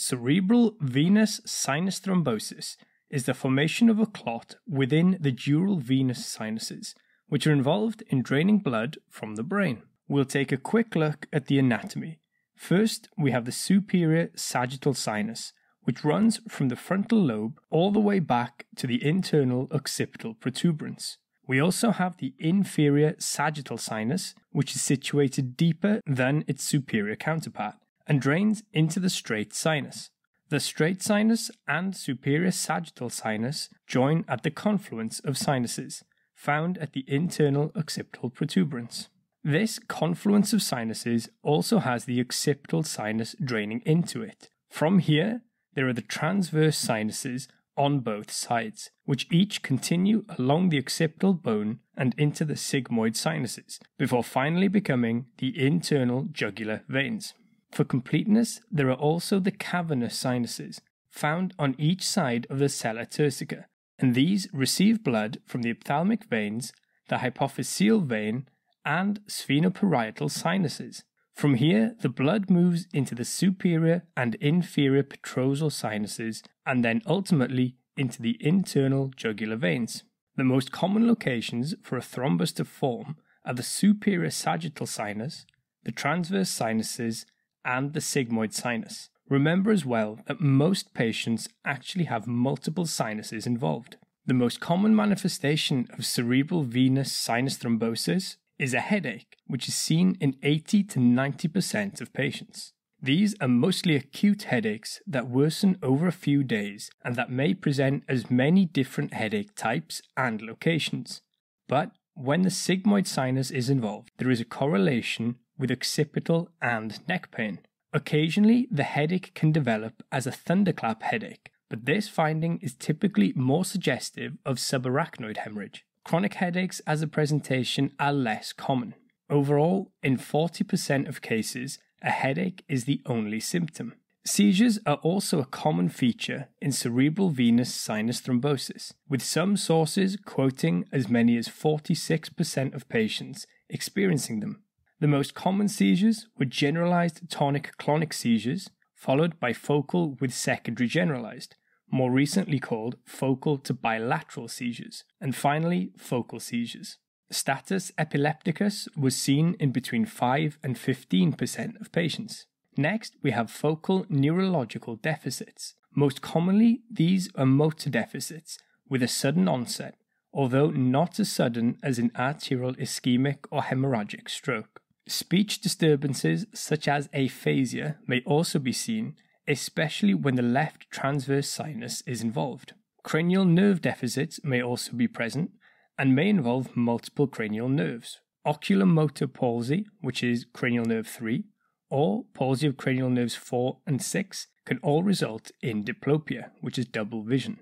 Cerebral venous sinus thrombosis is the formation of a clot within the dural venous sinuses, which are involved in draining blood from the brain. We'll take a quick look at the anatomy. First, we have the superior sagittal sinus, which runs from the frontal lobe all the way back to the internal occipital protuberance. We also have the inferior sagittal sinus, which is situated deeper than its superior counterpart and drains into the straight sinus. The straight sinus and superior sagittal sinus join at the confluence of sinuses, found at the internal occipital protuberance. This confluence of sinuses also has the occipital sinus draining into it. From here, there are the transverse sinuses on both sides, which each continue along the occipital bone and into the sigmoid sinuses, before finally becoming the internal jugular veins. For completeness, there are also the cavernous sinuses, found on each side of the sella turcica, and these receive blood from the ophthalmic veins, the hypophyseal vein, and sphenoparietal sinuses. From here, the blood moves into the superior and inferior petrosal sinuses, and then ultimately into the internal jugular veins. The most common locations for a thrombus to form are the superior sagittal sinus, the transverse sinuses, and the sigmoid sinus. Remember as well that most patients actually have multiple sinuses involved. The most common manifestation of cerebral venous sinus thrombosis is a headache, which is seen in 80 to 90% of patients. These are mostly acute headaches that worsen over a few days and that may present as many different headache types and locations. But when the sigmoid sinus is involved, there is a correlation with occipital and neck pain. Occasionally, the headache can develop as a thunderclap headache, but this finding is typically more suggestive of subarachnoid hemorrhage. Chronic headaches as a presentation are less common. Overall, in 40% of cases, a headache is the only symptom. Seizures are also a common feature in cerebral venous sinus thrombosis, with some sources quoting as many as 46% of patients experiencing them. The most common seizures were generalized tonic clonic seizures, followed by focal with secondary generalized, more recently called focal to bilateral seizures, and finally focal seizures. Status epilepticus was seen in between 5 and 15% of patients. Next, we have focal neurological deficits. Most commonly, these are motor deficits with a sudden onset, although not as sudden as an arterial ischemic or hemorrhagic stroke. Speech disturbances such as aphasia may also be seen, especially when the left transverse sinus is involved. Cranial nerve deficits may also be present and may involve multiple cranial nerves. Oculomotor palsy, which is cranial nerve 3, or palsy of cranial nerves 4 and 6 can all result in diplopia, which is double vision.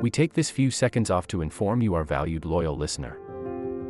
We take this few seconds off to inform you, our valued loyal listener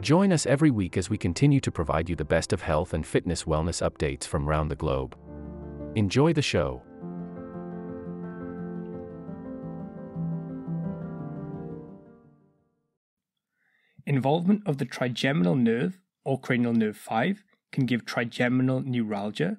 Join us every week as we continue to provide you the best of health and fitness wellness updates from around the globe. Enjoy the show. Involvement of the trigeminal nerve or cranial nerve 5 can give trigeminal neuralgia,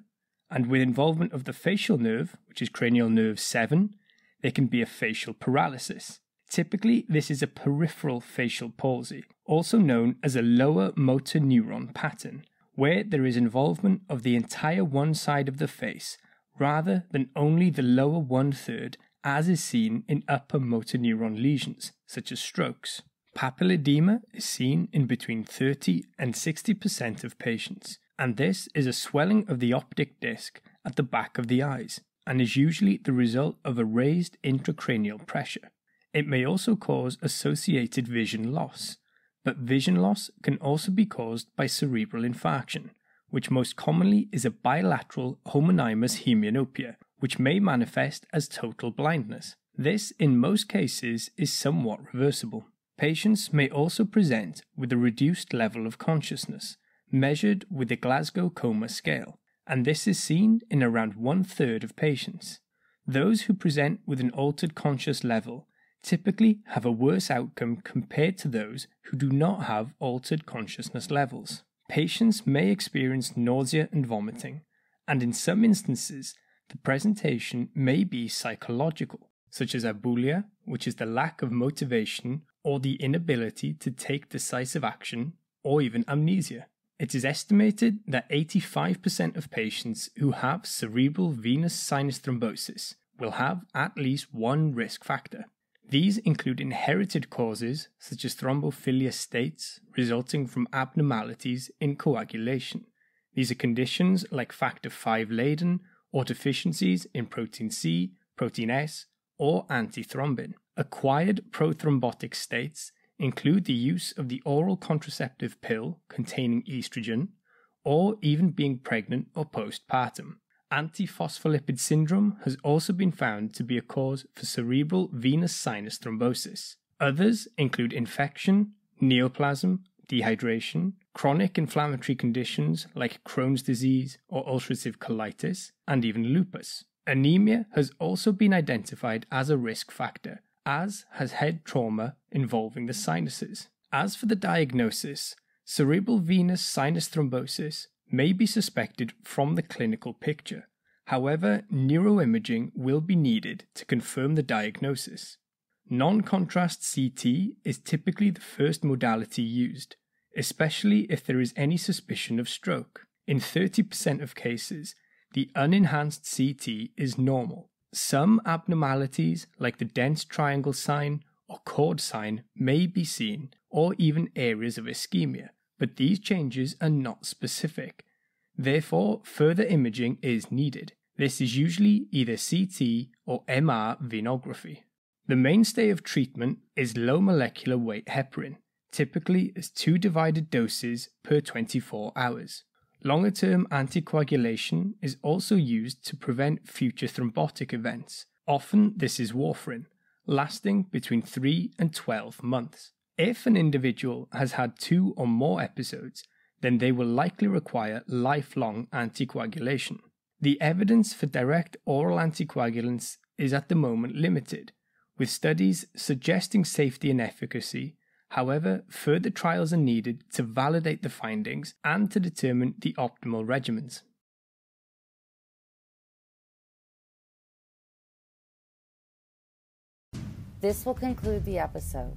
and with involvement of the facial nerve, which is cranial nerve 7, there can be a facial paralysis. Typically, this is a peripheral facial palsy, also known as a lower motor neuron pattern, where there is involvement of the entire one side of the face rather than only the lower one third, as is seen in upper motor neuron lesions, such as strokes. Papilledema is seen in between 30 and 60% of patients, and this is a swelling of the optic disc at the back of the eyes and is usually the result of a raised intracranial pressure. It may also cause associated vision loss, but vision loss can also be caused by cerebral infarction, which most commonly is a bilateral homonymous hemianopia, which may manifest as total blindness. This, in most cases, is somewhat reversible. Patients may also present with a reduced level of consciousness, measured with the Glasgow Coma Scale, and this is seen in around one third of patients. Those who present with an altered conscious level typically have a worse outcome compared to those who do not have altered consciousness levels. Patients may experience nausea and vomiting, and in some instances, the presentation may be psychological, such as abulia, which is the lack of motivation or the inability to take decisive action, or even amnesia. It is estimated that 85% of patients who have cerebral venous sinus thrombosis will have at least one risk factor. These include inherited causes such as thrombophilia states resulting from abnormalities in coagulation. These are conditions like factor V Leiden or deficiencies in protein C, protein S, or antithrombin. Acquired prothrombotic states include the use of the oral contraceptive pill containing estrogen, or even being pregnant or postpartum. Antiphospholipid syndrome has also been found to be a cause for cerebral venous sinus thrombosis. Others include infection, neoplasm, dehydration, chronic inflammatory conditions like Crohn's disease or ulcerative colitis, and even lupus. Anemia has also been identified as a risk factor, as has head trauma involving the sinuses. As for the diagnosis, cerebral venous sinus thrombosis may be suspected from the clinical picture. However, neuroimaging will be needed to confirm the diagnosis. Non contrast CT is typically the first modality used, especially if there is any suspicion of stroke. In 30% of cases, the unenhanced CT is normal. Some abnormalities, like the dense triangle sign or cord sign, may be seen, or even areas of ischemia, but these changes are not specific. Therefore, further imaging is needed. This is usually either CT or MR venography. The mainstay of treatment is low molecular weight heparin, typically as two divided doses per 24 hours. Longer term anticoagulation is also used to prevent future thrombotic events. Often, this is warfarin, lasting between 3 and 12 months. If an individual has had two or more episodes, then they will likely require lifelong anticoagulation. The evidence for direct oral anticoagulants is at the moment limited, with studies suggesting safety and efficacy However, further trials are needed to validate the findings and to determine the optimal regimens. This will conclude the episode.